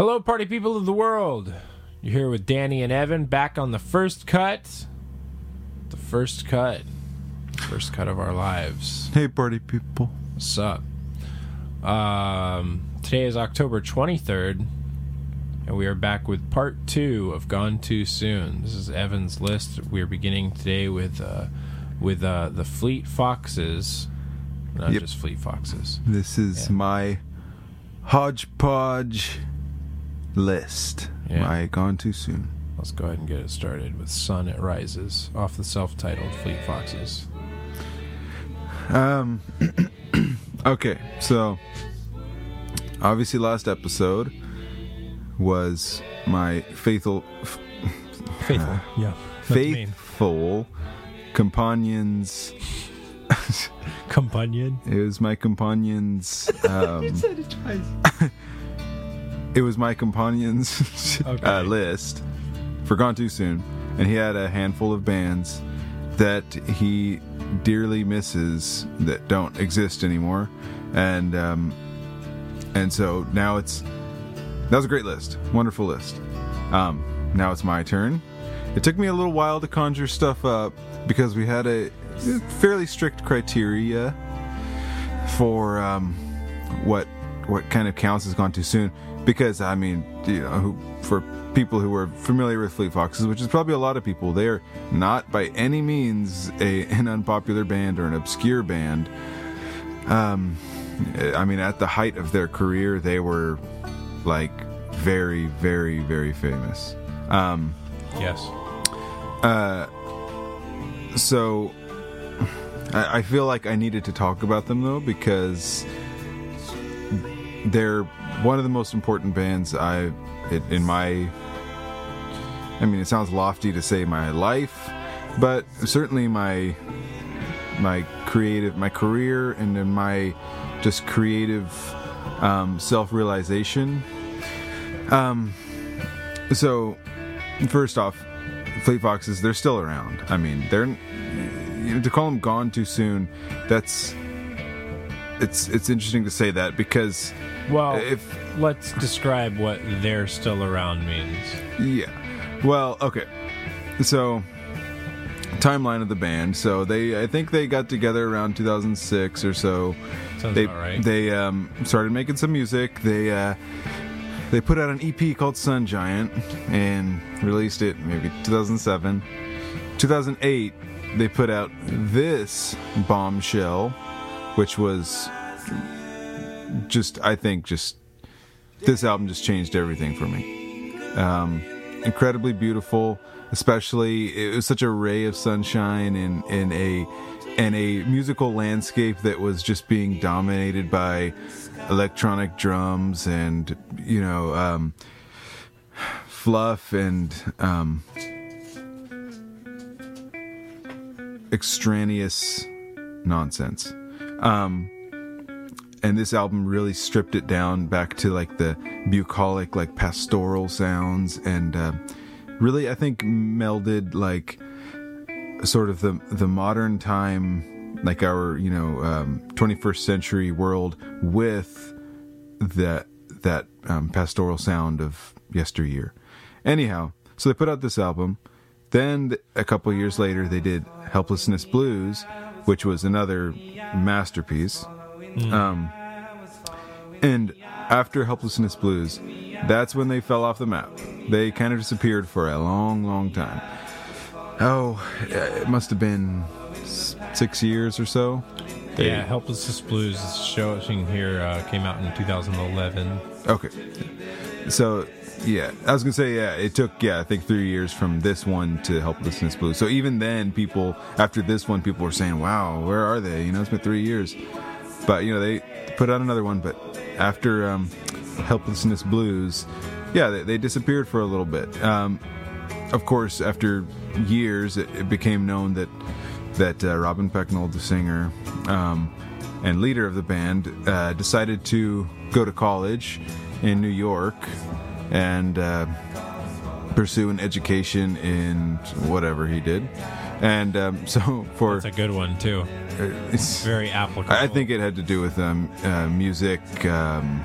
Hello, party people of the world. You're here with Danny and Evan back on the first cut. The first cut. First cut of our lives. Hey, party people. What's up? Um, today is October 23rd, and we are back with part two of Gone Too Soon. This is Evan's list. We are beginning today with uh, with uh, the Fleet Foxes, not Yep. just Fleet Foxes. This is Yeah. my hodgepodge list. Yeah. My gone too soon. Let's go ahead and get it started with Sun It Rises off the self-titled Fleet Foxes. Um. okay, so obviously, last episode was my faithful, f- Faithful, yeah. faithful companions. companion. It was my companions. Um, you said it was my companions Okay. uh, list for Gone Too Soon, and he had a handful of bands that he dearly misses that don't exist anymore, and um, and so now it's that was a great list, wonderful list. Um, now it's my turn. It took me a little while to conjure stuff up because we had a fairly strict criteria for um, what what kind of counts as gone too soon. Because I mean, you know, who, for people who are familiar with Fleet Foxes, which is probably a lot of people, they are not by any means a, an unpopular band or an obscure band. Um, I mean, at the height of their career, they were like very, very, very famous. Um, Yes. uh, so I, I feel like I needed to talk about them though because they're one of the most important bands I in, my. I mean, it sounds lofty to say my life, but certainly my my creative, my career, and in my just creative um, self realization. Um, so first off, Fleet Foxes, they're still around. I mean, they're you know, to call them gone too soon. That's it's it's interesting to say that because Well, if let's describe what "they're still around" means. yeah, well, okay, so timeline of the band. So they, I think they got together around 2006 or so. Sounds they about right. they um, started making some music. They uh, they put out an EP called Sun Giant and released it maybe 2007. 2008 they put out this bombshell, which was just I think just this album just changed everything for me. Um, incredibly beautiful, especially it was such a ray of sunshine in in a in a musical landscape that was just being dominated by electronic drums and you know um, fluff and um, extraneous nonsense. Um, and this album really stripped it down back to like the bucolic, like pastoral sounds, and uh, really, I think melded like sort of the the modern time, like our you know um, 21st century world with that that um, pastoral sound of yesteryear. Anyhow, so they put out this album. Then a couple years later, they did "Helplessness Blues," which was another masterpiece. Um, and after Helplessness Blues, that's when they fell off the map. They kind of disappeared for a long, long time. Oh, it must have been six years or so. They- yeah, "Helplessness Blues" is showing here uh, came out in 2011. Okay. So, yeah, I was gonna say, yeah, it took, yeah, I think three years from this one to Helplessness Blues. So even then, people after this one, people were saying, "Wow, where are they?" You know, it's been three years. But you know, they put out another one. But after um, Helplessness Blues, yeah, they, they disappeared for a little bit. Um, of course, after years, it, it became known that that uh, Robin Pecknold, the singer um, and leader of the band, uh, decided to go to college in New York and uh, pursue an education in whatever he did. And um, so for It's a good one too. it's, Very applicable. I think it had to do with um, uh, music, um,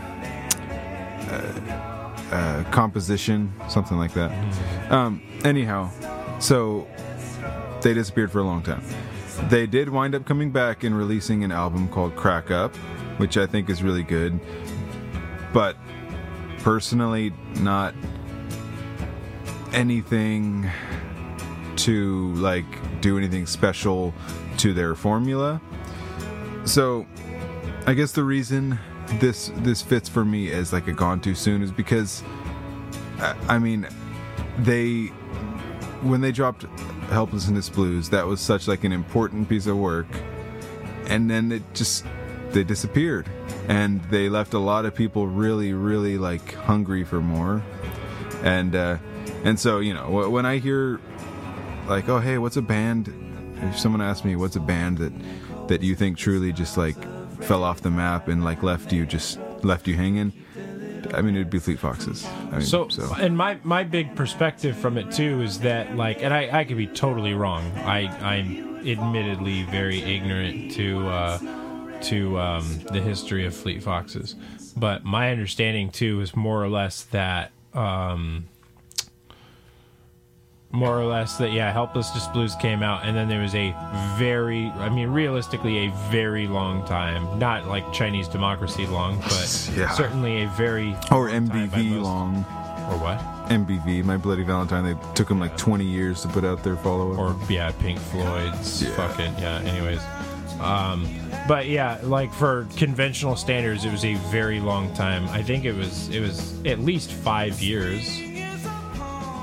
uh, uh, composition, something like that. Um, anyhow, so they disappeared for a long time. They did wind up coming back and releasing an album called Crack Up, which I think is really good. But personally, not anything to like do anything special to their formula. So, I guess the reason this this fits for me as like a gone too soon is because I, I mean they when they dropped helplessness blues that was such like an important piece of work and then it just they disappeared. And they left a lot of people really really like hungry for more. And uh and so you know when i hear like oh hey what's a band? If someone asks me what's a band that that you think truly just like fell off the map and like left you just left you hanging? I mean it'd be fleet foxes. I mean, So, and my my big perspective from it too is that like, and I I could be totally wrong. I I'm admittedly very ignorant to uh, to um, the history of Fleet Foxes, but my understanding too is more or less that. Um, more or less that yeah helplessness blues came out and then there was a very i mean realistically a very long time not like chinese democracy long but Yeah. certainly a very or long mbv long or what mbv my bloody valentine they took them like 20 years to put out their follow-up or yeah pink floyd's Yeah. fucking yeah anyways um but yeah like for conventional standards it was a very long time i think it was it was at least five years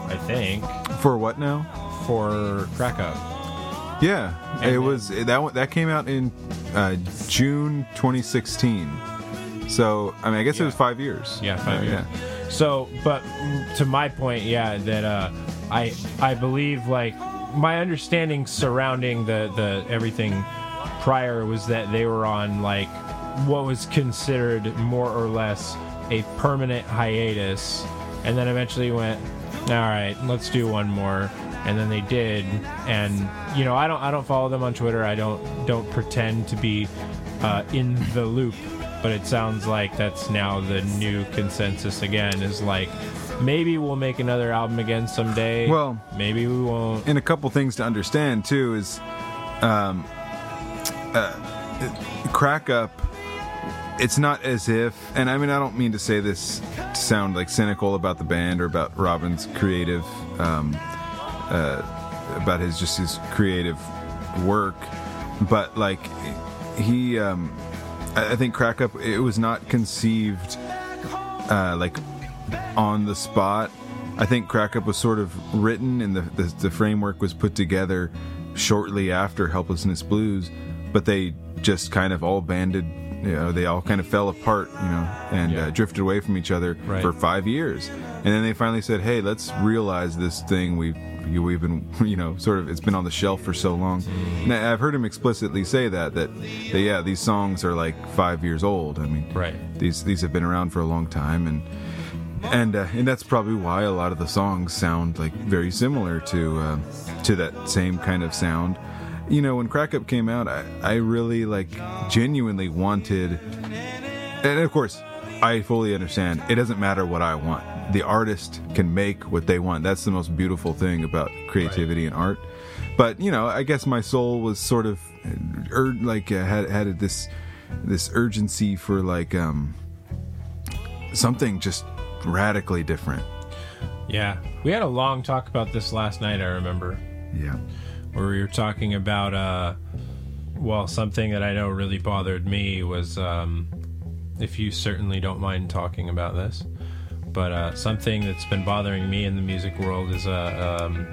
i think for what now for crack up Yeah, And it was that one- that came out in uh, June 2016. So I mean, I guess it was five years. Yeah, five Uh, years. So, but to my point, yeah, that uh, I I believe like my understanding surrounding the the everything prior was that they were on like what was considered more or less a permanent hiatus, and then eventually went, all right, let's do one more. And then they did, and you know I don't I don't follow them on Twitter. I don't don't pretend to be uh, in the loop. But it sounds like that's now the new consensus again is like maybe we'll make another album again someday. Well- maybe we won't. And a couple things to understand too is, um, uh, crack up. It's not as if, and I mean, I don't mean to say this to sound like cynical about the band or about Robin's creative, um, uh, about his just his creative work, but like he, um, I think crack up. It was not conceived uh, like on the spot. I think Crack Up was sort of written and the, the, the framework was put together shortly after Helplessness Blues, but they just kind of all banded, you know, they all kind of fell apart, you know, and Yeah. uh, drifted away from each other Right. for five years. And then they finally said, hey, let's realize this thing we've, we've been, you know, sort of, it's been on the shelf for so long. And I- I've heard him explicitly say that, that, that, yeah, these songs are like five years old. I mean, Right. these these have been around for a long time and and uh, and that's probably why a lot of the songs sound like very similar to uh, to that same kind of sound you know when crack up came out I, I really like genuinely wanted and of course i fully understand it doesn't matter what i want. The artist can make what they want. That's the most beautiful thing about creativity and art. But you know i guess my soul was sort of ur- like uh, had had this this urgency for like um something just radically different. Yeah. We had a long talk about this last night i remember. Yeah where we were talking about uh well something that i know really bothered me was um if you certainly don't mind talking about this but uh something that's been bothering me in the music world is a um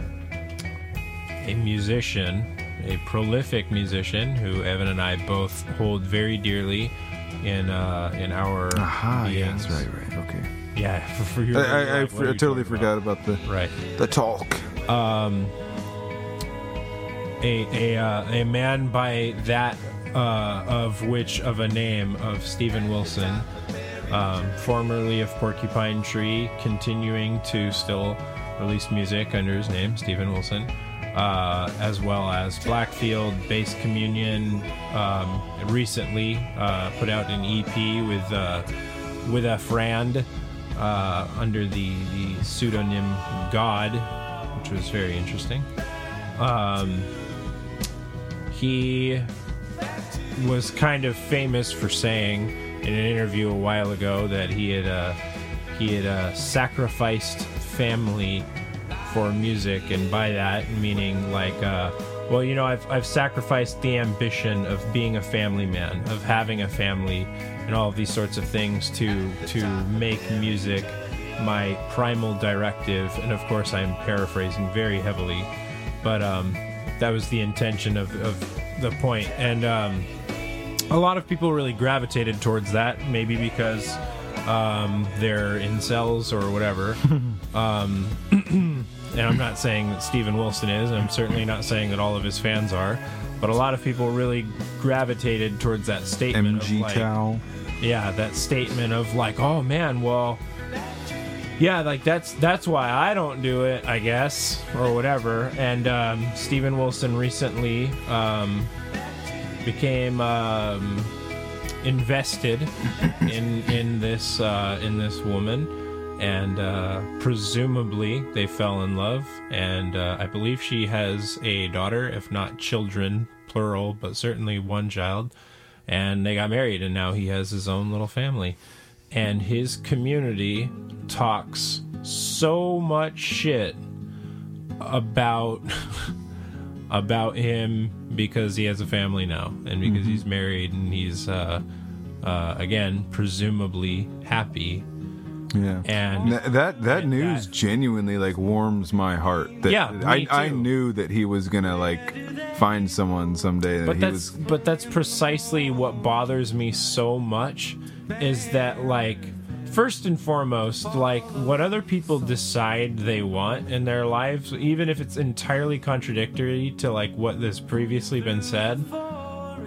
a musician a prolific musician who evan and i both hold very dearly in uh in our aha yeah that's right right okay. Yeah for, for your, i, I, I, like, what I totally forgot about the right. the talk. Um, a a uh, a man by that uh, of which of a name of Steven Wilson, um, formerly of Porcupine Tree, continuing to still release music under his name, Steven Wilson, uh, as well as Blackfield, Bass Communion. Um, recently uh, put out an EP with uh, with a friend. uh, under the, the pseudonym God, which was very interesting. Um, he was kind of famous for saying in an interview a while ago that he had uh, he had uh, sacrificed family for music, and by that meaning like, uh, well, you know, I've I've sacrificed the ambition of being a family man, of having a family, and all of these sorts of things to to make music my primal directive. And of course, I'm paraphrasing very heavily, but um, that was the intention of, of the point, and. Um, a lot of people really gravitated towards that, maybe because um, they're incels or whatever. um, and I'm not saying that Steven Wilson is, and I'm certainly not saying that all of his fans are, but a lot of people really gravitated towards that statement. MG of like, yeah, that statement of like, oh man, well, yeah, like that's that's why I don't do it, I guess, or whatever. And um, Steven Wilson recently um, became um, invested in in this uh, in this woman, and uh, presumably they fell in love. And uh, I believe she has a daughter, if not children, plural, but certainly one child. And they got married, and now he has his own little family. And his community talks so much shit about about him because he has a family now and because he's married and he's uh, uh, again presumably happy Yeah. and Th- that that and news that- genuinely like warms my heart. That, Yeah, me I I knew that he was gonna like find someone someday. That but that's was. but that's precisely what bothers me so much is that like first and foremost like what other people decide they want in their lives even if it's entirely contradictory to like what has previously been said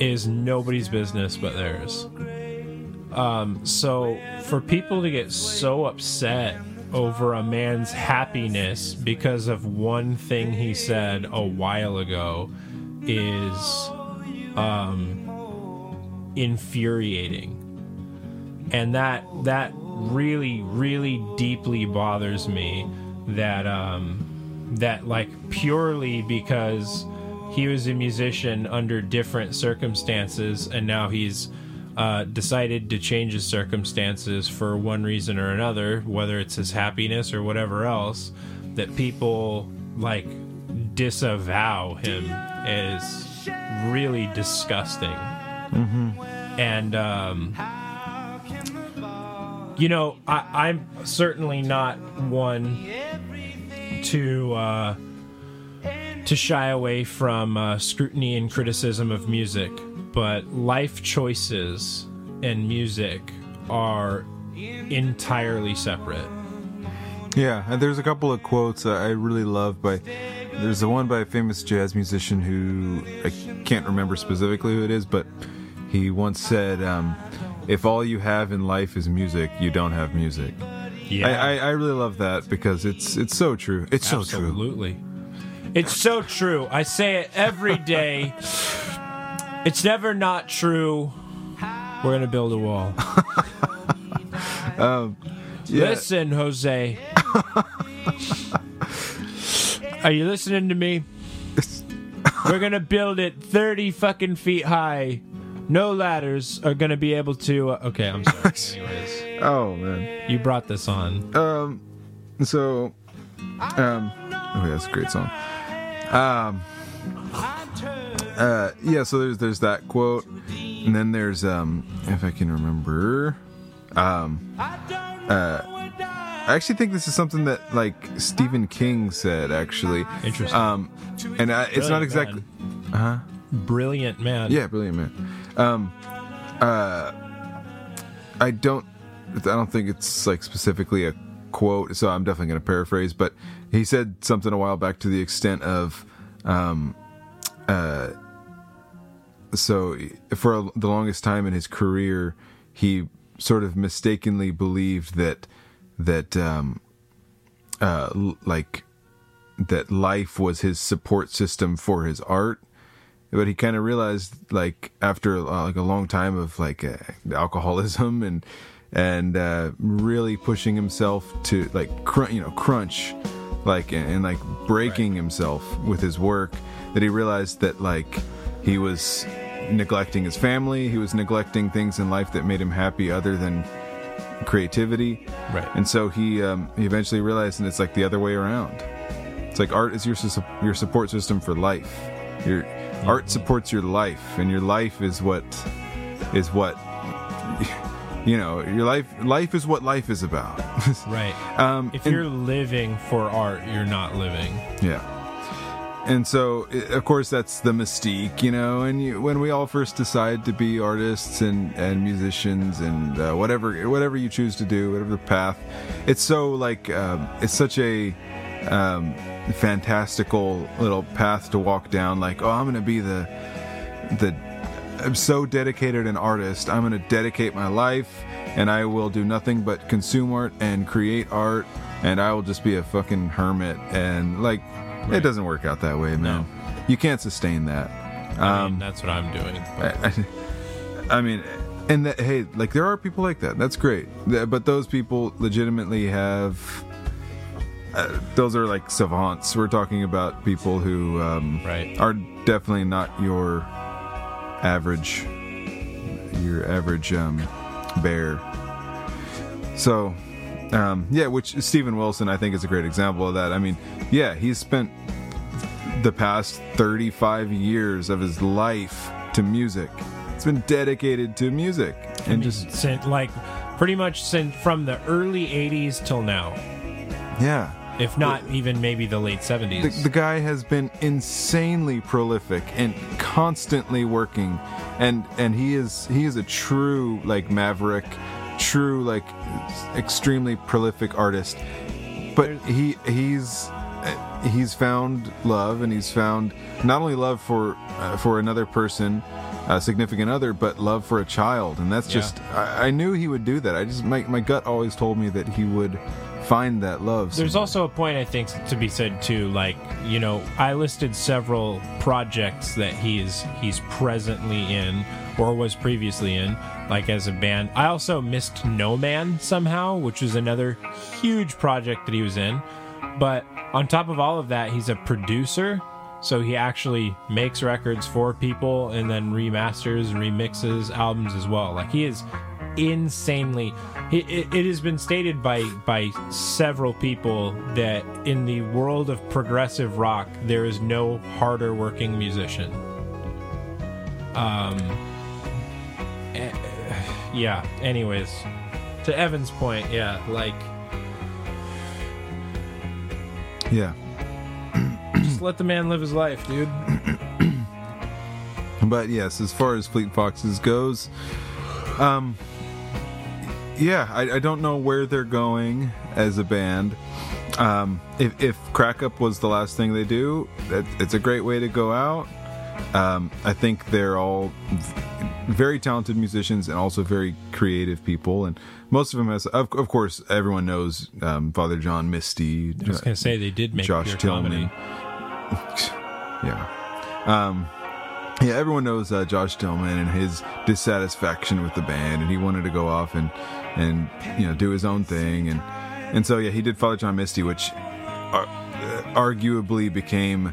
is nobody's business but theirs. Um so for people to get so upset over a man's happiness because of one thing he said a while ago is um, infuriating, and that that really really deeply bothers me. That um, that like purely because he was a musician under different circumstances, and now he's uh, decided to change his circumstances for one reason or another, whether it's his happiness or whatever else. That people like disavow him is really disgusting. And, um, you know, I, I'm certainly not one to, uh, to shy away from uh, scrutiny and criticism of music, but life choices and music are entirely separate. Yeah, and there's a couple of quotes I really love by. There's the one by a famous jazz musician who I can't remember specifically who it is, but he once said, um, "If all you have in life is music, you don't have music." Yeah. I, I, I really love that because it's it's so true. It's so true. Absolutely. It's so true. I say it every day. It's never not true. We're going to build a wall. Um, yeah. Listen, Jose. Are you listening to me? We're going to build it 30 fucking feet high. No ladders are going to be able to. Uh, okay, I'm sorry. Anyways, Oh man. you brought this on. Um. So. Um. Oh, that's a great song. Um. Uh. Yeah. So there's there's that quote, and then there's um. If I can remember. Um. Uh. I actually think this is something that like Stephen King said. Actually. Interesting. Um. And I, it's not Brilliant exactly. man. Brilliant man. Yeah, brilliant man. Um, uh, I don't, I don't think it's like specifically a quote, so I'm definitely going to paraphrase. But he said something a while back to the extent of, um, uh, so for the longest time in his career, he sort of mistakenly believed that that um, uh, like that life was his support system for his art but he kind of realized like after uh, like a long time of like uh, alcoholism and and uh, really pushing himself to like cr- you know crunch like and, and like breaking himself with his work that he realized that like he was neglecting his family he was neglecting things in life that made him happy other than creativity. Right. and so he um, he eventually realized and it's like the other way around. It's like art is your sus- your support system for life. Your art supports your life and your life is what is what you know your life life is what life is about Right. um If and- you're living for art, you're not living. yeah and so of course that's the mystique you know and you, when we all first decide to be artists and and musicians and uh, whatever whatever you choose to do whatever the path it's so like um, it's such a um, fantastical little path to walk down like oh i'm gonna be the the I'm so dedicated an artist. I'm going to dedicate my life and I will do nothing but consume art and create art and I will just be a fucking hermit and like it doesn't work out that way, man. You can't sustain that. I mean, Um that's what I'm doing. But I, I mean and that, hey, like there are people like that. That's great. But those people legitimately have uh, those are like savants. We're talking about people who um, Right. are definitely not your average your average um, bear. So, um, yeah, which Steven Wilson I think is a great example of that. I mean, yeah, he's spent the past 35 years of his life to music. It's been dedicated to music and just since, like pretty much since from the early 80s till now, yeah. If not even maybe the late 70s. The, the guy has been insanely prolific and constantly working, and and he is he is a true like maverick, true like extremely prolific artist. But he he's he's found love, and he's found not only love for uh, for another person. A significant other, but love for a child, and that's Yeah. just. I, I knew he would do that. I just my my gut always told me that he would find that love. There's somewhere. also a point I think to be said too. Like you know, I listed several projects that he's he's presently in or was previously in, like as a band. I also missed No Man somehow, which was another huge project that he was in. But on top of all of that, he's a producer. So he actually makes records for people and then remasters and remixes albums as well. Like he is insanely. It, it, it has been stated by by several people that in the world of progressive rock there is no harder working musician. Um eh, yeah anyways. To evan's point yeah like yeah. just let the man live his life dude. But yes, as far as Fleet Foxes goes, um, yeah, I, I don't know where they're going as a band. Um, if, if Crack Up was the last thing they do, that, it's a great way to go out. Um, I think they're all very talented musicians and also very creative people, and most of them has, of, of course, everyone knows um, Father John Misty, i was gonna say they did make Josh Tillman. yeah. Um, yeah, everyone knows uh, Josh Tillman and his dissatisfaction with the band, and he wanted to go off and and you know do his own thing, and and so yeah, he did Father John Misty, which uh, arguably became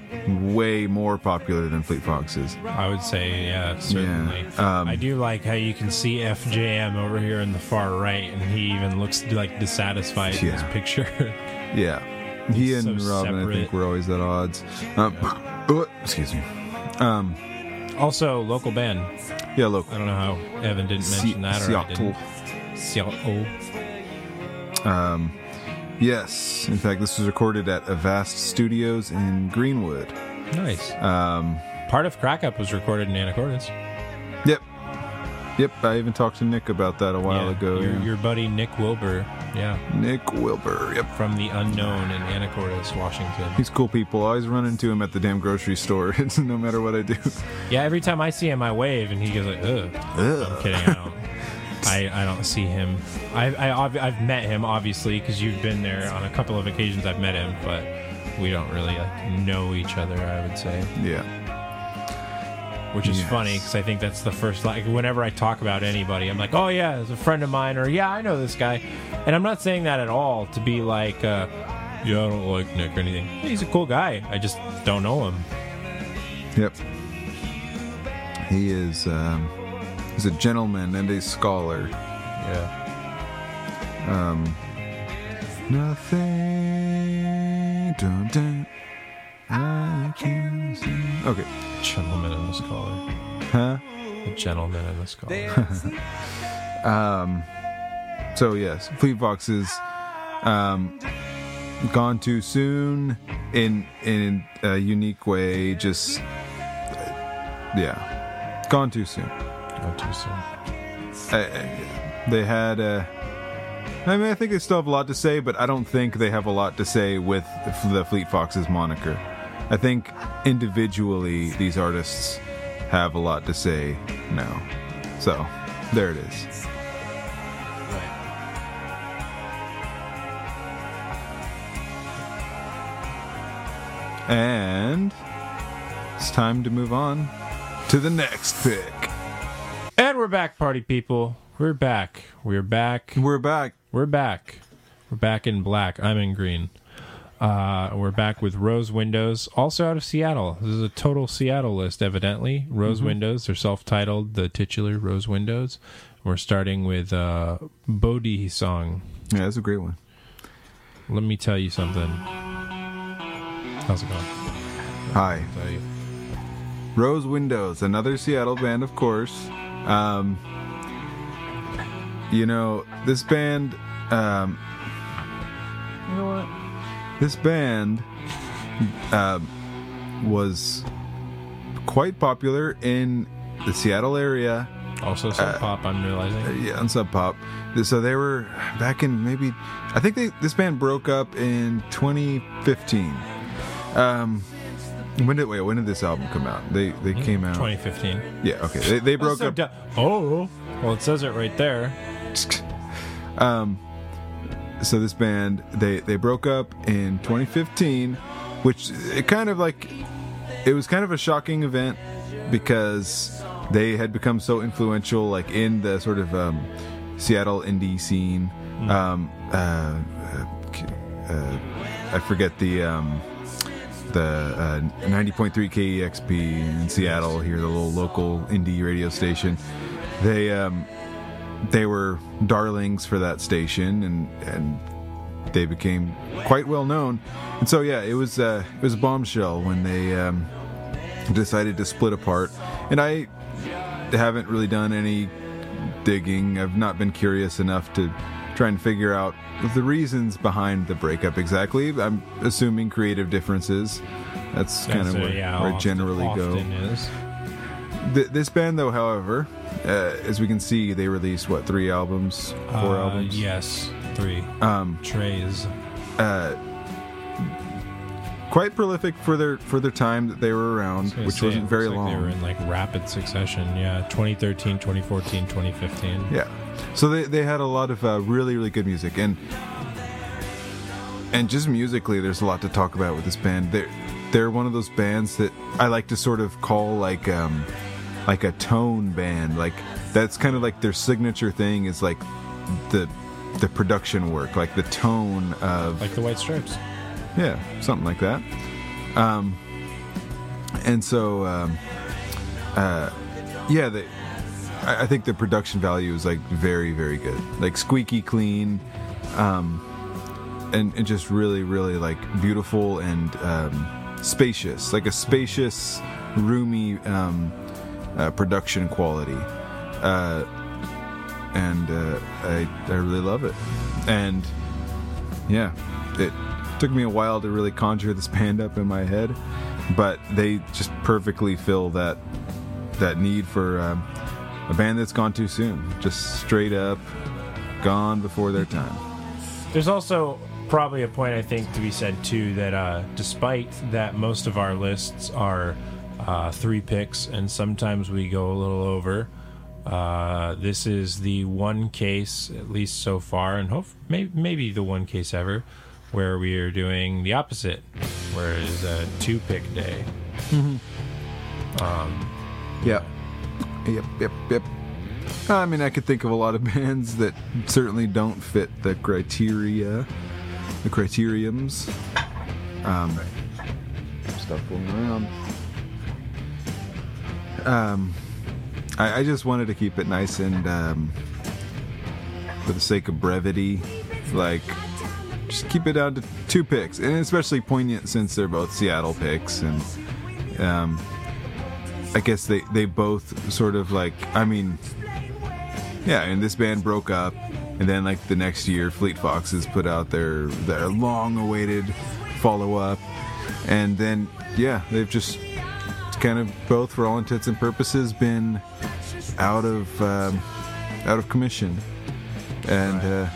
way more popular than Fleet Foxes. I would say, yeah, certainly. um, I do like how you can see FJM over here in the far right, and he even looks like dissatisfied in his picture. Yeah, he It's and so Robin, I think, separate. were always at odds. Um, but- excuse me. Um, also, local band. yeah, look, I don't know how Evan didn't mention that or I didn't. Um, yes, in fact, this was recorded at Avast Studios in Greenwood. Nice. Um, Part of Crack Up was recorded in Anacortes. yep, yep. I even talked to Nick about that a while Yeah, ago. Your, yeah. your buddy Nick Wilbur, yeah, Nick Wilbur. Yep, from the unknown in Anacortes, Washington. he's cool people. I always run into him at the damn grocery store. No matter what I do. Yeah, every time I see him, I wave, and he goes like, "Ugh." I'm kidding. I don't. I, I don't see him. I, I I've met him obviously because you've been there on a couple of occasions. I've met him, but we don't really like know each other. I would say. Yeah. which is Yes. funny because I think that's the first. Like whenever I talk about anybody, I'm like, oh yeah, it's a friend of mine, or yeah, I know this guy, and I'm not saying that at all to be like, uh, yeah, I don't like Nick or anything. He's a cool guy. I just don't know him. Yep. He is. Um, he's a gentleman and a scholar. Yeah. Nothing. Dun, dun, I can see. Okay. Gentleman and a scholar. Huh? A gentleman and a scholar. um. So yes, Fleet Foxes. Um, gone too soon in in a unique way. Just yeah, gone too soon. Not too soon. I, I- they had uh I mean, I think they still have a lot to say, but I don't think they have a lot to say with the Fleet Foxes moniker. I think individually these artists have a lot to say now. So, there it is. And it's time to move on to the next pick. Back, party people. We're back. We're back. We're back. We're back. We're back in black. I'm in green. Uh, we're back with Rose Windows, also out of Seattle. This is a total Seattle list, evidently. Rose Windows, they're self titled, the titular Rose Windows. We're starting with uh, Bodhi song. Yeah, that's a great one. Let me tell you something. How's it going? Hi. Rose Windows, another Seattle band, of course. Um, you know, this band, um, You know what? this band um was quite popular in the Seattle area. Also, Sub Pop, I'm realizing. Yeah, on Sub Pop. So they were back in maybe, I think they, this band broke up in 2015. Um, when did wait? When did this album come out? They they came out. 2015. Yeah, okay. They, they broke So up. du- oh, well, it says it right there. um. so this band they they broke up in 2015 which it kind of like it was kind of a shocking event because they had become so influential like in the sort of um, Seattle indie scene um, uh, uh, I forget the um, the uh, 90.3 KEXP in Seattle here the little local indie radio station. They um, they were darlings for that station and and they became quite well known. And so yeah it was uh, it was a bombshell when they um, decided to split apart. And I haven't really done any digging. I've not been curious enough to try and figure out the reasons behind the breakup exactly I'm assuming creative differences that's kind of That's, uh, where, yeah, where I often- generally go often is. Th- this band, though, however, uh, as we can see, they released what three albums, four Uh, albums. Yes, three. Um, Trays. quite prolific for their for their time that they were around, gonna which say, wasn't it very like long. They were in like rapid succession. Yeah, 2013, 2014, 2015. Yeah. So they they had a lot of uh, really really good music and and just musically, there's a lot to talk about with this band. They're they're one of those bands that I like to sort of call like um like a tone band. Like that's kind of like their signature thing is like the the production work, like the tone of Like the White Stripes. Yeah, something like that. Um, and so, um, uh, yeah, the, I, I think the production value is like very, very good, like squeaky clean, um, and, and just really, really like beautiful and um, spacious, like a spacious, roomy um, uh, production quality. Uh, and uh, I, I really love it. And yeah, it took me a while to really conjure this band up in my head, but they just perfectly fill that that need for um, a band that's gone too soon, just straight up gone before their time. There's also probably a point I think to be said too that uh, despite that most of our lists are uh, three picks and sometimes we go a little over. Uh, this is the one case, at least so far, and hope maybe, maybe the one case ever, where we are doing the opposite, where it is a two pick day. Um, Yep. Yep, yep, yep. I mean, I could think of a lot of bands that certainly don't fit the criteria, the criteriums. Um, stuff going around. Um, I, I just wanted to keep it nice and, um, for the sake of brevity, like, just keep it down to two picks, and especially poignant since they're both Seattle picks, and um, I guess they they both sort of like, I mean, yeah, and this band broke up, and then like the next year, Fleet Foxes put out their their long-awaited follow-up, and then yeah, they've just kind of both, for all intents and purposes, been out of um, out of commission, and uh,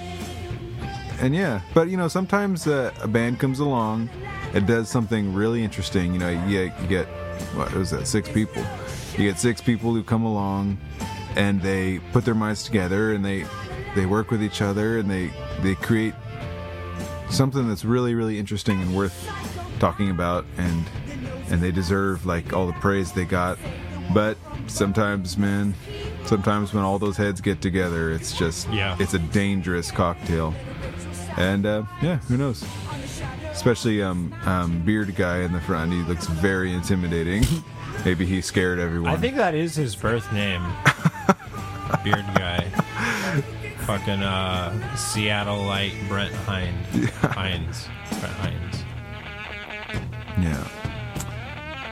and yeah, but you know, sometimes uh, a band comes along, it does something really interesting. You know, you, you get what was that? Six people. You get six people who come along, and they put their minds together, and they they work with each other, and they they create something that's really really interesting and worth talking about, and and they deserve like all the praise they got. But sometimes, man, sometimes when all those heads get together, it's just Yeah. it's a dangerous cocktail. And uh, yeah, who knows? Especially um, um, beard guy in the front. He looks very intimidating. Maybe he scared everyone. I think that is his birth name. Beard guy. Fucking uh, light Brent Hinds. Hinds. Brent Hinds. Yeah.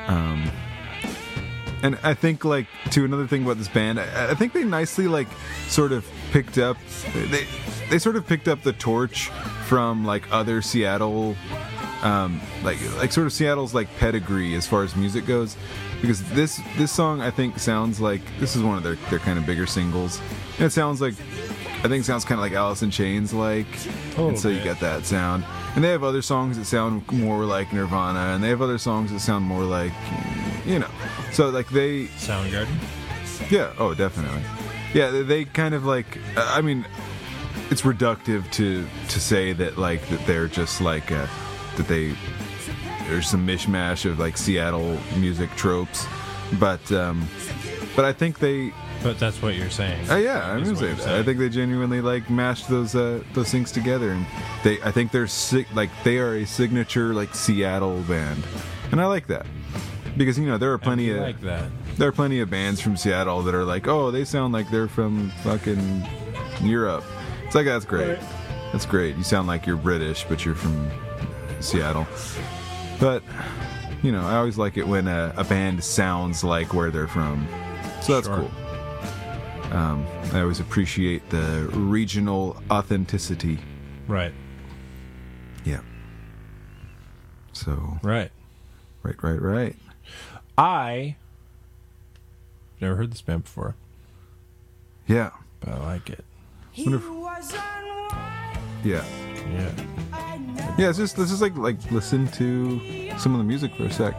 Um, and I think like to another thing about this band, I, I think they nicely like sort of picked up they they sort of picked up the torch from like other Seattle um like like sort of Seattle's like pedigree as far as music goes because this this song I think sounds like this is one of their their kind of bigger singles. And it sounds like I think it sounds kind of like Alice in Chains like and so you get that sound. And they have other songs that sound more like Nirvana and they have other songs that sound more like you know. So like they Soundgarden. yeah, oh, definitely. Yeah, they- kind of like. I mean, it's reductive to to say that like that they're just like uh, that they there's some mishmash of like Seattle music tropes, but um, but I think they. But that's what you're saying. Uh, yeah, I'm gonna say. I think they genuinely like mashed those uh, those things together, and they. I think they're like they are a signature like Seattle band, and I like that because you know there are plenty of like that. there are plenty of bands from Seattle that are like, oh, they sound like they're from fucking Europe. It's like that's great. That's great. You sound like you're British, but you're from Seattle. But you know, I always like it when a, a band sounds like where they're from. So that's Sure. cool. Um, I always appreciate the regional authenticity. Right. Yeah. So Right. right, right, right. I never heard this band before, Yeah, but I like it. Wonder if- yeah. Yeah. Yeah, it's just let's just like like listen to some of the music for a sec.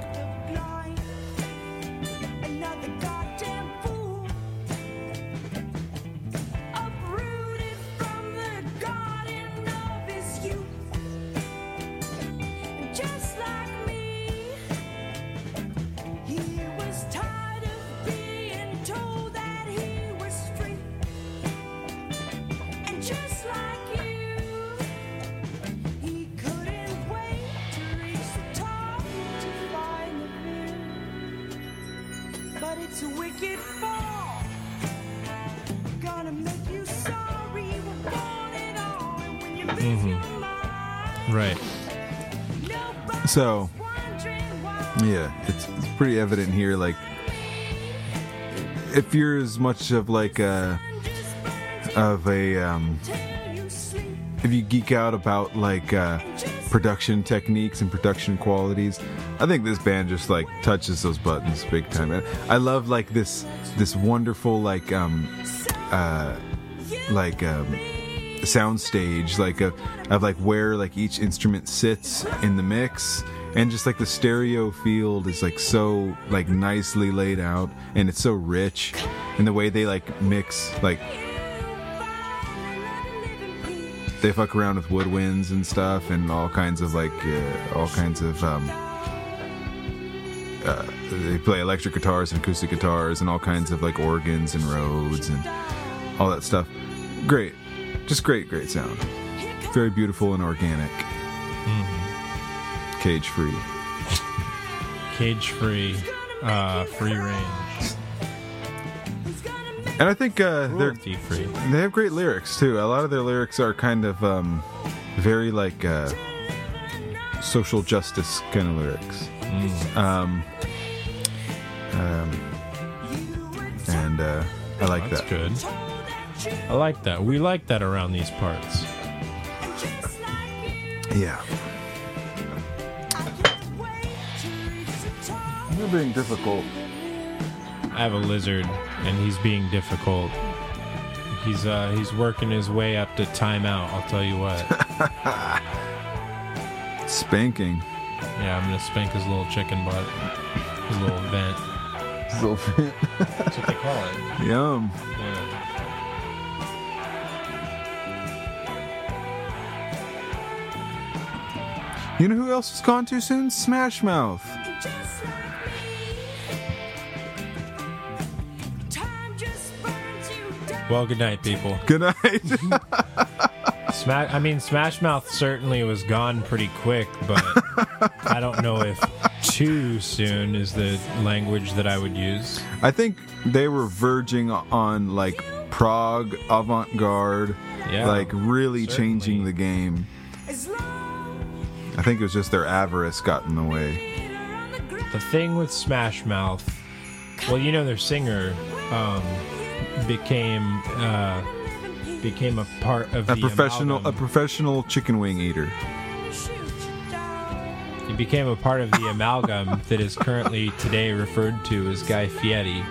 So yeah, it's it's pretty evident here. Like if you're as much of like a of a um, if you geek out about like uh, production techniques and production qualities, I think this band just like touches those buttons big time. I love like this this wonderful like um uh like um sound stage like of, of like where like each instrument sits in the mix and just like the stereo field is like so like nicely laid out and it's so rich and the way they like mix like they fuck around with woodwinds and stuff and all kinds of like uh, all kinds of um, uh, they play electric guitars and acoustic guitars and all kinds of like organs and Rhodes and all that stuff. Great, just great, great sound. Very beautiful and organic. Cage free. Cage free, uh, free range, And I think uh, they're free. They have great lyrics too. A lot of their lyrics are kind of um, very like uh, social justice kind of lyrics. Um, um, and uh, I like That's that. good. I like that. We like that around these parts. Yeah. You're being difficult. I have a lizard, and he's being difficult. He's uh he's working his way up to timeout. I'll tell you what. Spanking. Yeah, I'm gonna spank his little chicken butt, his little vent. His little vent. That's what they call it. Yum. You know who else has gone too soon? Smash Mouth. Well, good night, people. Good night. Smash. I mean, Smash Mouth certainly was gone pretty quick, but I don't know if too soon is the language that I would use. I think they were verging on like prog avant garde, Yeah, like really certainly. changing the game. I think it was just their avarice got in the way. The thing with Smash Mouth, well, you know, their singer um, became uh, became a part of A the professional, a professional chicken wing eater. He became a part of the amalgam that is currently today referred to as Guy Fieri.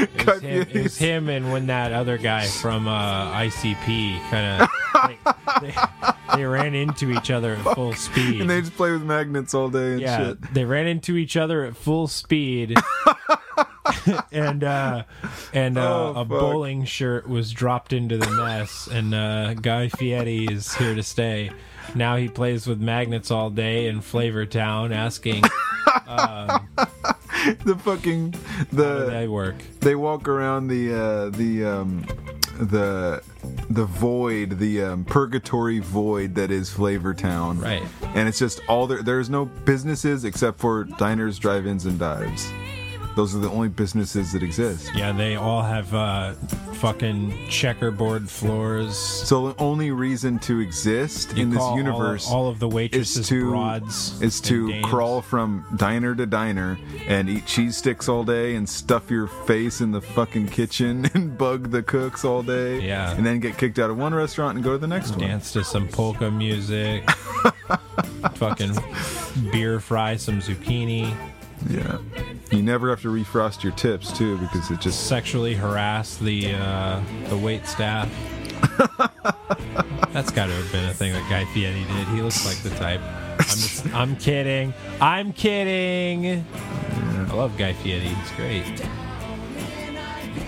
It was, him, it was him and when that other guy from uh, ICP kind of they, ran into each other at full speed. And they just play with magnets all day and yeah, shit. they ran into each other at full speed. and uh, and uh, Oh, a fuck. bowling shirt was dropped into the mess, and uh, Guy Fieri is here to stay. Now he plays with magnets all day in Flavor Town, asking The fucking the they work. they walk around the uh, the um, the the void, the um, purgatory void that is Flavor Town. Right. And it's just all there. There's no businesses except for diners, drive-ins, and dives. Those are the only businesses that exist. Yeah, they all have uh, fucking checkerboard floors. So the only reason to exist You in this call all- universe all, of the is waitresses to broads is to crawl from diner to diner and eat cheese sticks all day and stuff your face in the fucking kitchen and bug the cooks all day. Yeah. And then get kicked out of one restaurant and go to the next one. dance to some polka music, fucking beer fry some zucchini, Yeah. You never have to refrost your tips too because it just sexually harass the uh, the wait staff. That's got to have been a thing that Guy Fieri did. He looks like the type. I'm just, I'm kidding. I'm kidding. I love Guy Fieri. He's great.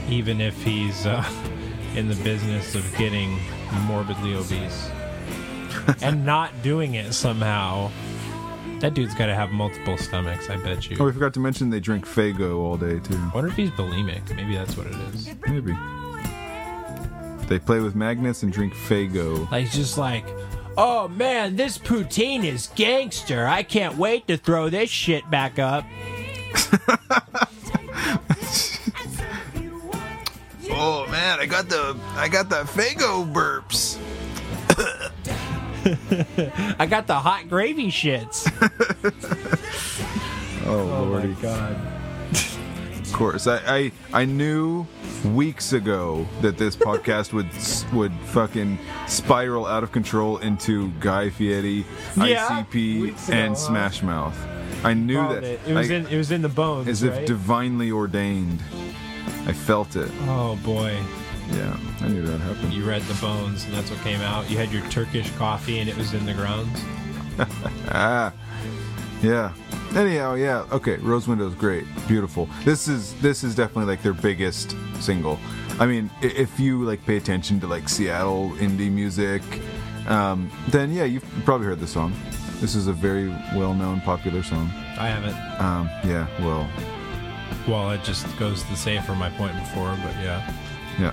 Even if he's uh, in the business of getting morbidly obese and not doing it somehow. That dude's got to have multiple stomachs, I bet you. Oh, we forgot to mention they drink Faygo all day too. I wonder if he's bulimic. Maybe that's what it is. Maybe. They play with magnets and drink Faygo. Like he's just like, oh man, this poutine is gangster. I can't wait to throw this shit back up. Oh man, I got the I got the Faygo burps. I got the hot gravy shits. Oh, oh lordy. god. Of course, I, I I knew weeks ago that this podcast would would fucking spiral out of control into Guy Fieri, Yeah, ICP, ago, and huh? Smash Mouth. I knew Called that it. It was I- in it was in the bones. as if divinely ordained. I felt it. oh boy. Yeah, I knew that happened. You read the bones and that's what came out. You had your Turkish coffee and it was in the grounds. Ah, yeah. Anyhow, yeah. Okay, Rose Window's great, beautiful. This is this is definitely like their biggest single. I mean, if you like pay attention to like Seattle indie music, um, then yeah, you've probably heard the song. This is a very well-known, popular song. I haven't. Um, yeah, well, Well, it just goes the same for my point before, but yeah. Yeah.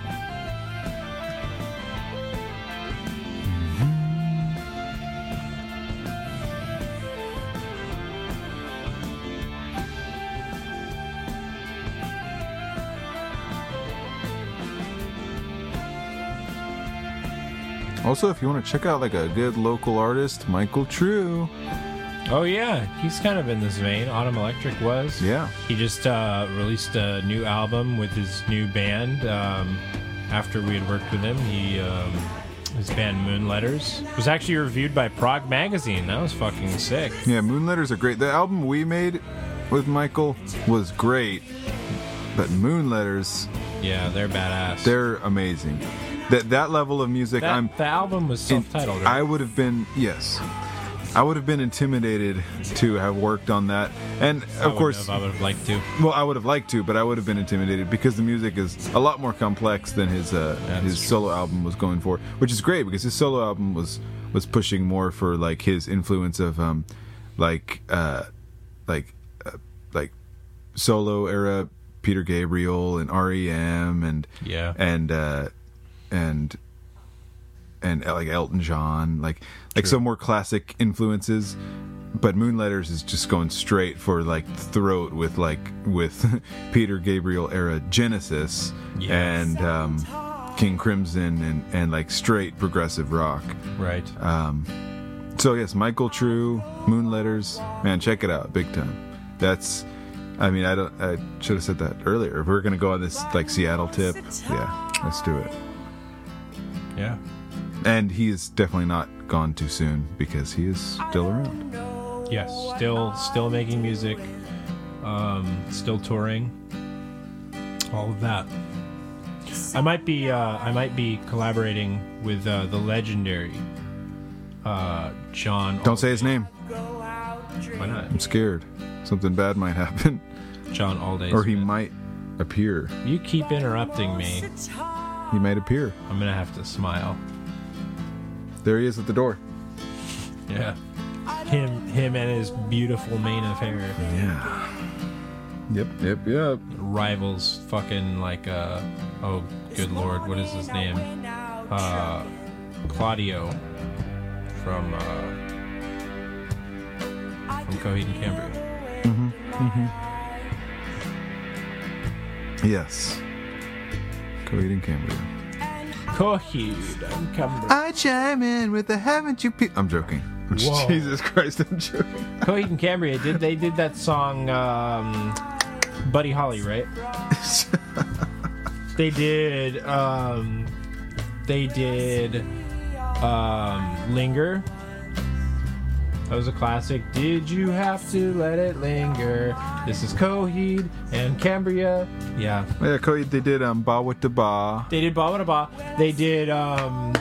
Mm-hmm. Also, if you want to check out like a good local artist, Michael True. Oh yeah, he's kind of in this vein. Autumn Electric was. Yeah. He just uh, released a new album with his new band. Um, after we had worked with him, he um, his band Moonletters was actually reviewed by Prog Magazine. That was fucking sick. Yeah, Moonletters are great. The album we made with Michael was great, but Moonletters, Yeah, they're badass. they're amazing. That that level of music, that, I'm the album was self-titled. I Right? would have been yes. I would have been intimidated to have worked on that, and of would course, have, I would have liked to. well, I would have liked to, but I would have been intimidated because the music is a lot more complex than his uh, his true. solo album was going for, which is great because his solo album was was pushing more for like his influence of um like uh like uh, like solo era Peter Gabriel and REM and Yeah. and uh and and like Elton John, like like True. some more classic influences. But Moonletters is just going straight for like throat with like with Peter Gabriel era Genesis Yes. and um, King Crimson and and like straight progressive rock. Right. Um, so yes, Michael True, Moonletters, man, check it out, big time. That's, I mean, I don't, I should have said that earlier. If we're gonna go on this like Seattle tip, yeah, let's do it. yeah. And he is definitely not gone too soon because he is still around. Yes. Still, still making music. Um, still touring. All of that. I might be, uh, I might be collaborating with uh, the legendary uh, John. Don't say his name. Why not? I'm scared. Something bad might happen, John Alday. or he might appear. You keep interrupting me. He might appear. I'm gonna have to smile. There he is at the door. Yeah. Him, him, and his beautiful mane of hair Yeah. Yep. Yep. Yep. rivals fucking like uh oh good lord what is his name uh Claudio from uh from Coheed and Cambria. Mm-hmm. Mm-hmm. Yes. Coheed and Cambria. Coheed and Cambria. I chime in with the haven't you pe- I'm joking. Whoa. Jesus Christ, I'm joking. Coheed and Cambria did they did that song um Buddy Holly right? they did um they did um linger that was a classic. Did you have to let it linger? This is coheed and cambria. Yeah. Yeah, Coheed, they did um Ba with the Ba. they did ba with the ba. They did um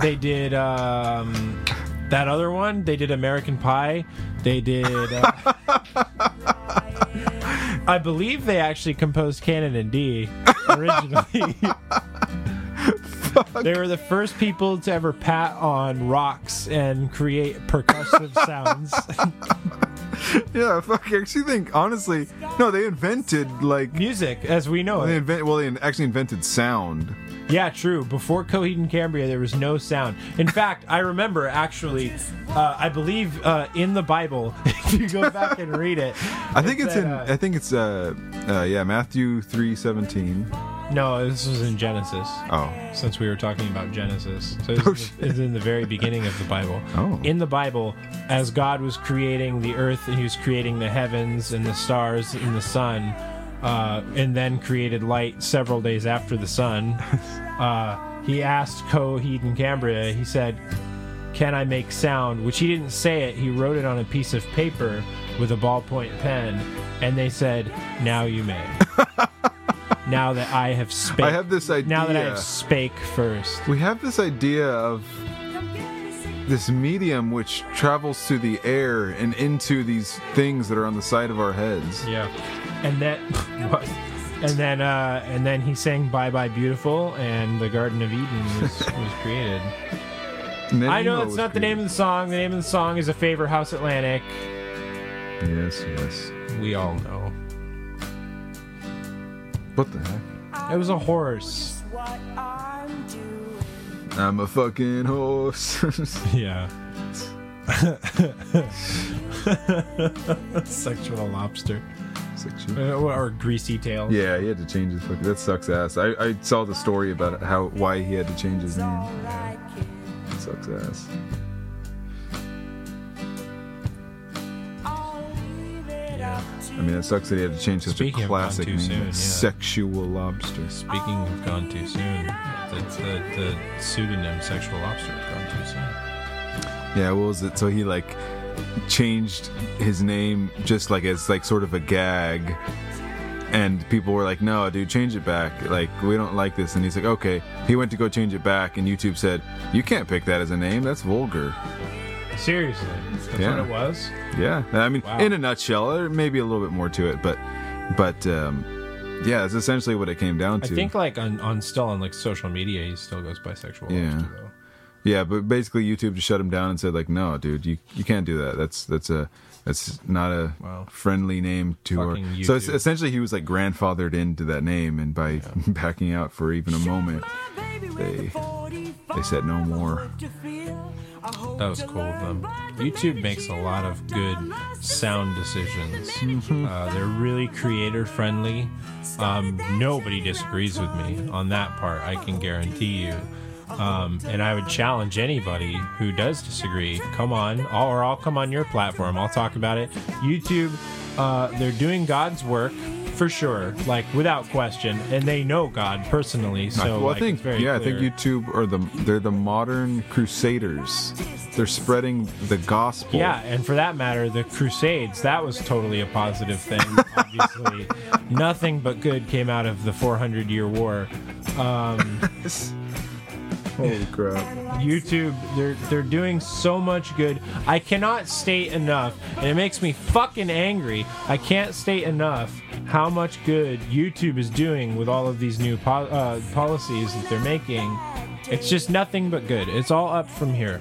they did um that other one. They did american pie. They did uh, i believe they actually composed canon in d originally they were the first people to ever pat on rocks and create percussive sounds Yeah, fuck. I actually think, honestly, no, they invented like music as we know they it invent. Well, they actually invented sound. Yeah, true. Before Coheed and Cambria, there was no sound. In fact, I remember actually, uh, I believe uh, in the Bible, if you go back and read it. I think it's said, in. uh, I think it's uh, uh yeah, Matthew three seventeen. No, this was in Genesis. Oh, Since we were talking about Genesis, so this Oh, is the- it's in the very beginning of the Bible. Oh. In the Bible, as God was creating the earth and He was creating the heavens and the stars and the sun, uh, and then created light several days after the sun, uh, He asked Coheed and Cambria. He said, "Can I make sound?" Which he didn't say it. He wrote it on a piece of paper with a ballpoint pen, and they said, "Now you may." now that I have spake. I have this idea. Now that I have spake first. we have this idea of this medium which travels through the air and into these things that are on the side of our heads. Yeah. And then what? And then uh and then he sang Bye Bye Beautiful and the Garden of Eden was, was created. I know was not the name of the song. The name of the song is A Favor House Atlantic. Yes, yes. We all know. What the heck? It was a horse. I'm a fucking horse. Yeah. Sexual lobster. Sexual. Uh, or greasy tail. Yeah, he had to change his fucking. That sucks ass. I, I saw the story about how why he had to change his name. It sucks ass. I mean, it sucks that he had to change such Speaking a classic name. soon, yeah. Sexual lobster. Speaking of gone too soon, the, the, the pseudonym Sexual Lobster has gone too soon. Yeah, what was it? So he like changed his name just like as like sort of a gag. And people were like, "No, dude, change it back. Like, we don't like this." And he's like, "Okay." He went to go change it back, and YouTube said, "You can't pick that as a name. That's vulgar." Seriously, that's Yeah. what it was. Yeah, I mean, Wow. in a nutshell, there may be a little bit more to it, but, but, um, yeah, it's essentially what it came down to. I think like on, on still on like social media, he still goes bisexual. Yeah. Lobster though. Yeah, but basically YouTube just shut him down and said like, no, dude, you you can't do that. That's that's a that's not a Wow. friendly name to our. Fucking So it's, essentially, he was like grandfathered into that name, and by backing out for even a moment, they they said no more. That was cool of them. YouTube makes a lot of good sound decisions. Uh, they're really creator friendly. Um, nobody disagrees with me on that part, I can guarantee you. Um, and I would challenge anybody who does disagree. Come on, I'll, or I'll come on your platform. I'll talk about it. YouTube, uh, they're doing God's work for sure, like without question, and they know God personally. So well, like, I think yeah, clear. I think YouTube are the they're the modern crusaders. They're spreading the gospel. Yeah, and for that matter, the Crusades, that was totally a positive thing. Obviously, nothing but good came out of the 400 year war. Um, Holy crap! YouTube, they're they're doing so much good. I cannot state enough, and it makes me fucking angry. I can't state enough how much good YouTube is doing with all of these new po- uh, policies that they're making. It's just nothing but good. It's all up from here.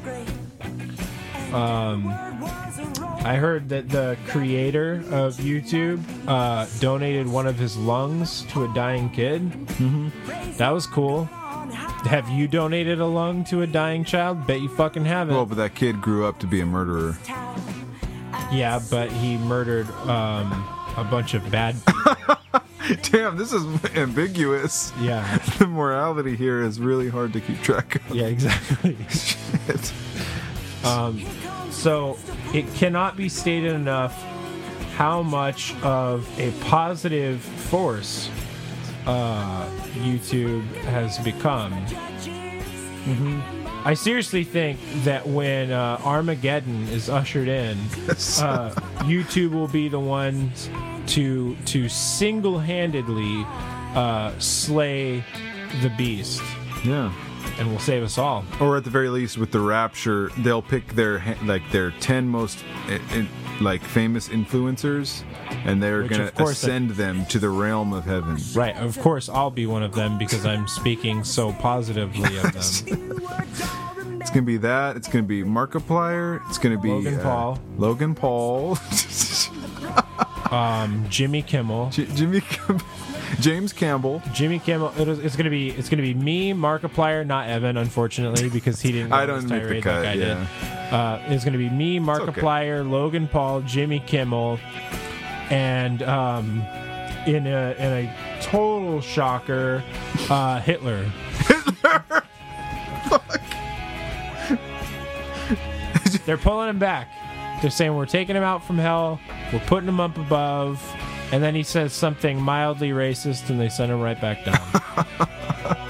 Um, I heard that the creator of YouTube uh, donated one of his lungs to a dying kid. Mm-hmm. That was cool. Have you donated a lung to a dying child? Bet you fucking haven't. Well, but that kid grew up to be a murderer. yeah, but he murdered um, a bunch of bad. Damn, this is ambiguous. yeah. The morality here is really hard to keep track of. Yeah, exactly. Shit. So it cannot be stated enough how much of a positive force uh, YouTube has become. I seriously think that when uh, Armageddon is ushered in, uh, YouTube will be the ones to to single-handedly uh, slay the beast, Yeah. and will save us all. Or at the very least, with the rapture, they'll pick their like their ten most i i like famous influencers, and they're Which, gonna of course, ascend them to the realm of heaven. Right, of course, I'll be one of them because I'm speaking so positively of them. It's gonna be that. It's gonna be Markiplier. It's gonna be Logan uh, Paul. Logan Paul. Um, Jimmy Kimmel, J- Jimmy. Cam- James Campbell. Jimmy. It is, it's gonna be it's gonna be me, Markiplier, not Evan, unfortunately, because he didn't. I don't make the cut, Like I yeah. did. Uh, it's gonna be me, Markiplier, Logan Paul, Jimmy Kimmel, and um, in a in a total shocker, uh, Hitler. Hitler. Fuck. They're pulling him back. They're saying we're taking him out from hell. We're putting him up above. And then he says something mildly racist, and they send him right back down.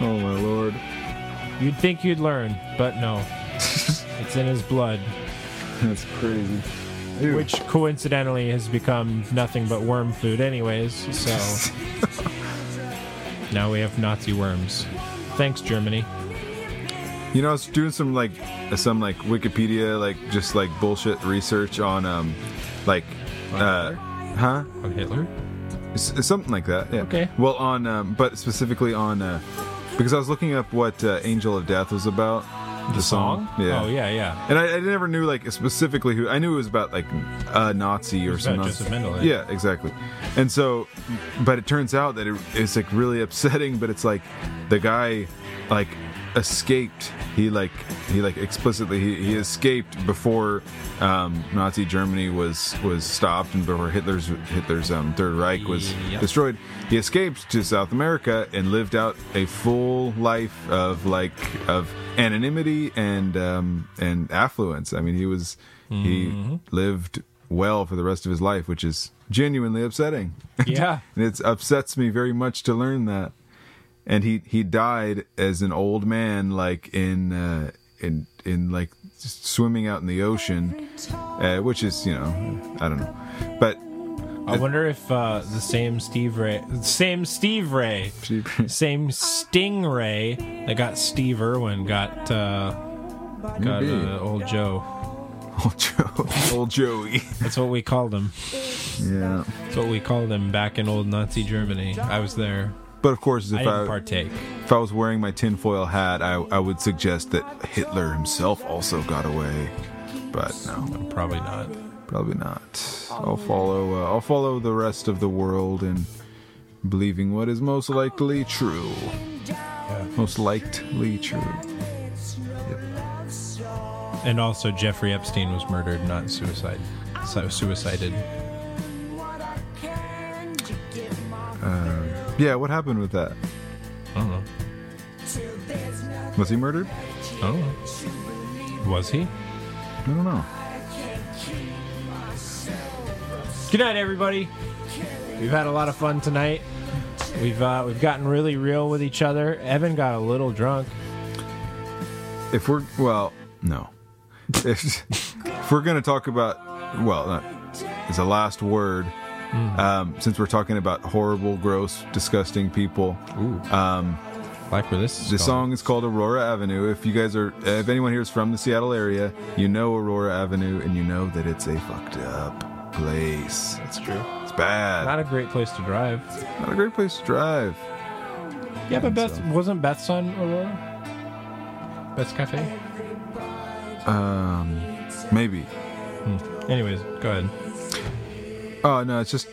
Oh my lord. You'd think you'd learn, but no. it's in his blood, That's crazy. Ew. which coincidentally has become nothing but worm food, anyways. So now we have Nazi worms. Thanks, Germany. You know, I was doing some like some like Wikipedia like just like bullshit research on um like uh huh On Hitler? S- something like that. Yeah. Okay. Well, on um, but specifically on uh, because I was looking up what uh, Angel of Death was about, The song? Yeah. Oh yeah, yeah. And I, I never knew like specifically who. I knew it was about like a Nazi or something. Joseph Mendel, Yeah, exactly. And so, but it turns out that it, it's like really upsetting. But it's like the guy like escaped. He like he like explicitly he, he escaped before um, Nazi Germany was was stopped and before Hitler's Hitler's um, Third Reich was Yep. destroyed. He escaped to South America and lived out a full life of like of anonymity and um, and affluence. I mean, he was he lived well for the rest of his life, which is genuinely upsetting. Yeah. and it upsets me very much to learn that. And he he died as an old man, like in uh, in in like swimming out in the ocean, uh, which is you know I don't know, but I wonder if uh, the same Steve Ray, same Steve Ray, same Stingray that got Steve Irwin got uh, got uh, old Joe. old Joe, old Joey, That's what we called him. yeah. That's what we called him back in old Nazi Germany. I was there. But of course, I if didn't I, partake. if I was wearing my tinfoil hat, I, I would suggest that Hitler himself also got away. But no, Probably not. probably not. I'll follow. Uh, I'll follow the rest of the world in believing what is most likely true. Most likely true. And also, Jeffrey Epstein was murdered, not suicide. So suicided. Yeah, what happened with that? I don't know. Was he murdered? I don't know. Was he? I don't know. Good night, everybody. We've had a lot of fun tonight. We've uh, we've gotten really real with each other. Evan got a little drunk. If we're well, no. If, if we're gonna talk about well, not, as a last word, um, since we're talking about horrible, gross, disgusting people, Ooh. um, Like where this is The song is called Aurora Avenue. If you guys are, if anyone here is from the Seattle area, you know Aurora Avenue, and you know that it's a fucked up place. That's true. It's bad. Not a great place to drive. Not a great place to drive. Yeah, but Beth so. wasn't Beth's on Aurora. Beth's Cafe. Um, maybe. Anyways, go ahead. Oh no, it's just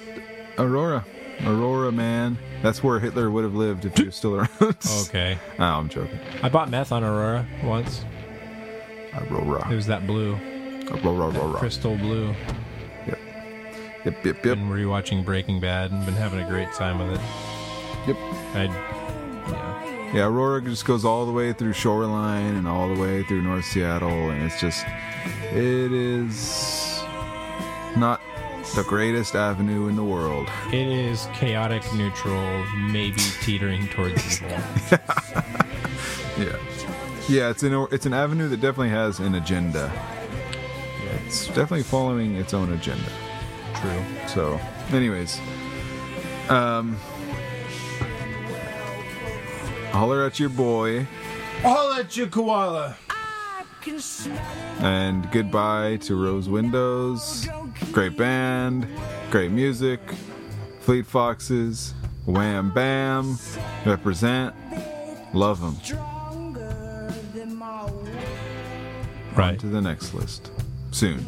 Aurora. Aurora, man. That's where Hitler would have lived if he was still around. Okay. No, I'm joking. I bought meth on Aurora once. Aurora. It Aurora. was that blue, Aurora, Aurora. crystal blue. Yep, yep, yep. Been rewatching Breaking Bad and been having a great time with it. Yep. I, yeah. Yeah, Aurora just goes all the way through Shoreline and all the way through North Seattle, and it's just, it is not the greatest avenue in the world. It is chaotic, neutral, maybe teetering towards evil. Yeah, yeah, it's an it's an avenue that definitely has an agenda. It's definitely following its own agenda. True. So, anyways, um, holler at your boy, Holler at your koala. I can smell it. and goodbye to Rose Windows. Great band, great music, Fleet Foxes, Wham Bam, represent, love them. Stronger than my will. Right. To the next list soon.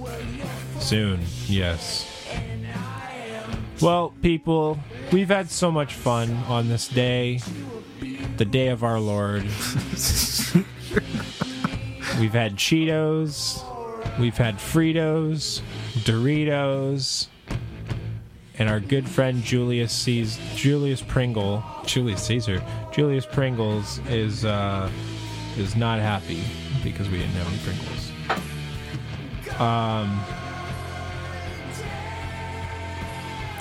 Soon, yes. Well, people, we've had so much fun on this day, the day of our Lord. we've had Cheetos, we've had Fritos, Doritos, and our good friend Julius Caesar, Julius Pringle, Julius Caesar, Julius Pringles is uh, is not happy because we didn't have any Pringles. Um,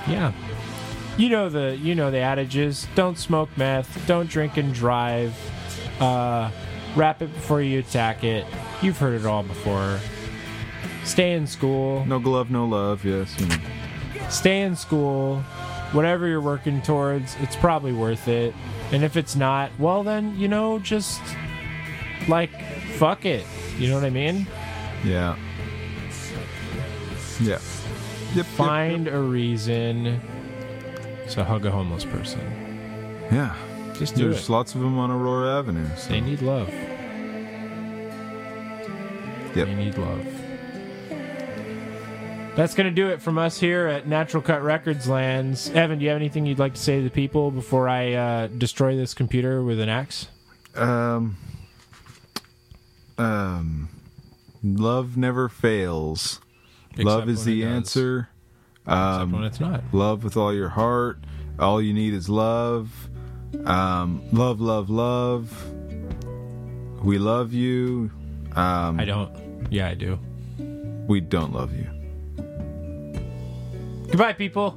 Yeah. You know the you know the adages. Don't smoke meth. Don't drink and drive. Uh, wrap it before you attack it. You've heard it all before. Stay in school. No glove, no love. Yes. you know. Stay in school. Whatever you're working towards, it's probably worth it. And if it's not, well then, you know, just like fuck it. You know what I mean? Yeah. Yeah. Yep. Find a reason to hug a homeless person. Yeah. Just do There's it. lots of them on Aurora Avenue. So. They need love. Yep. They need love. That's going to do it from us here at Natural Cut Records Lands. Evan, do you have anything you'd like to say to the people before I uh, destroy this computer with an axe? Um, um, love never fails. love is the it does. answer. Except Um, when it's not. love with all your heart. All you need is love. Um, love, love, love. We love you. Um, I don't. Yeah, I do. we don't love you. Goodbye, people.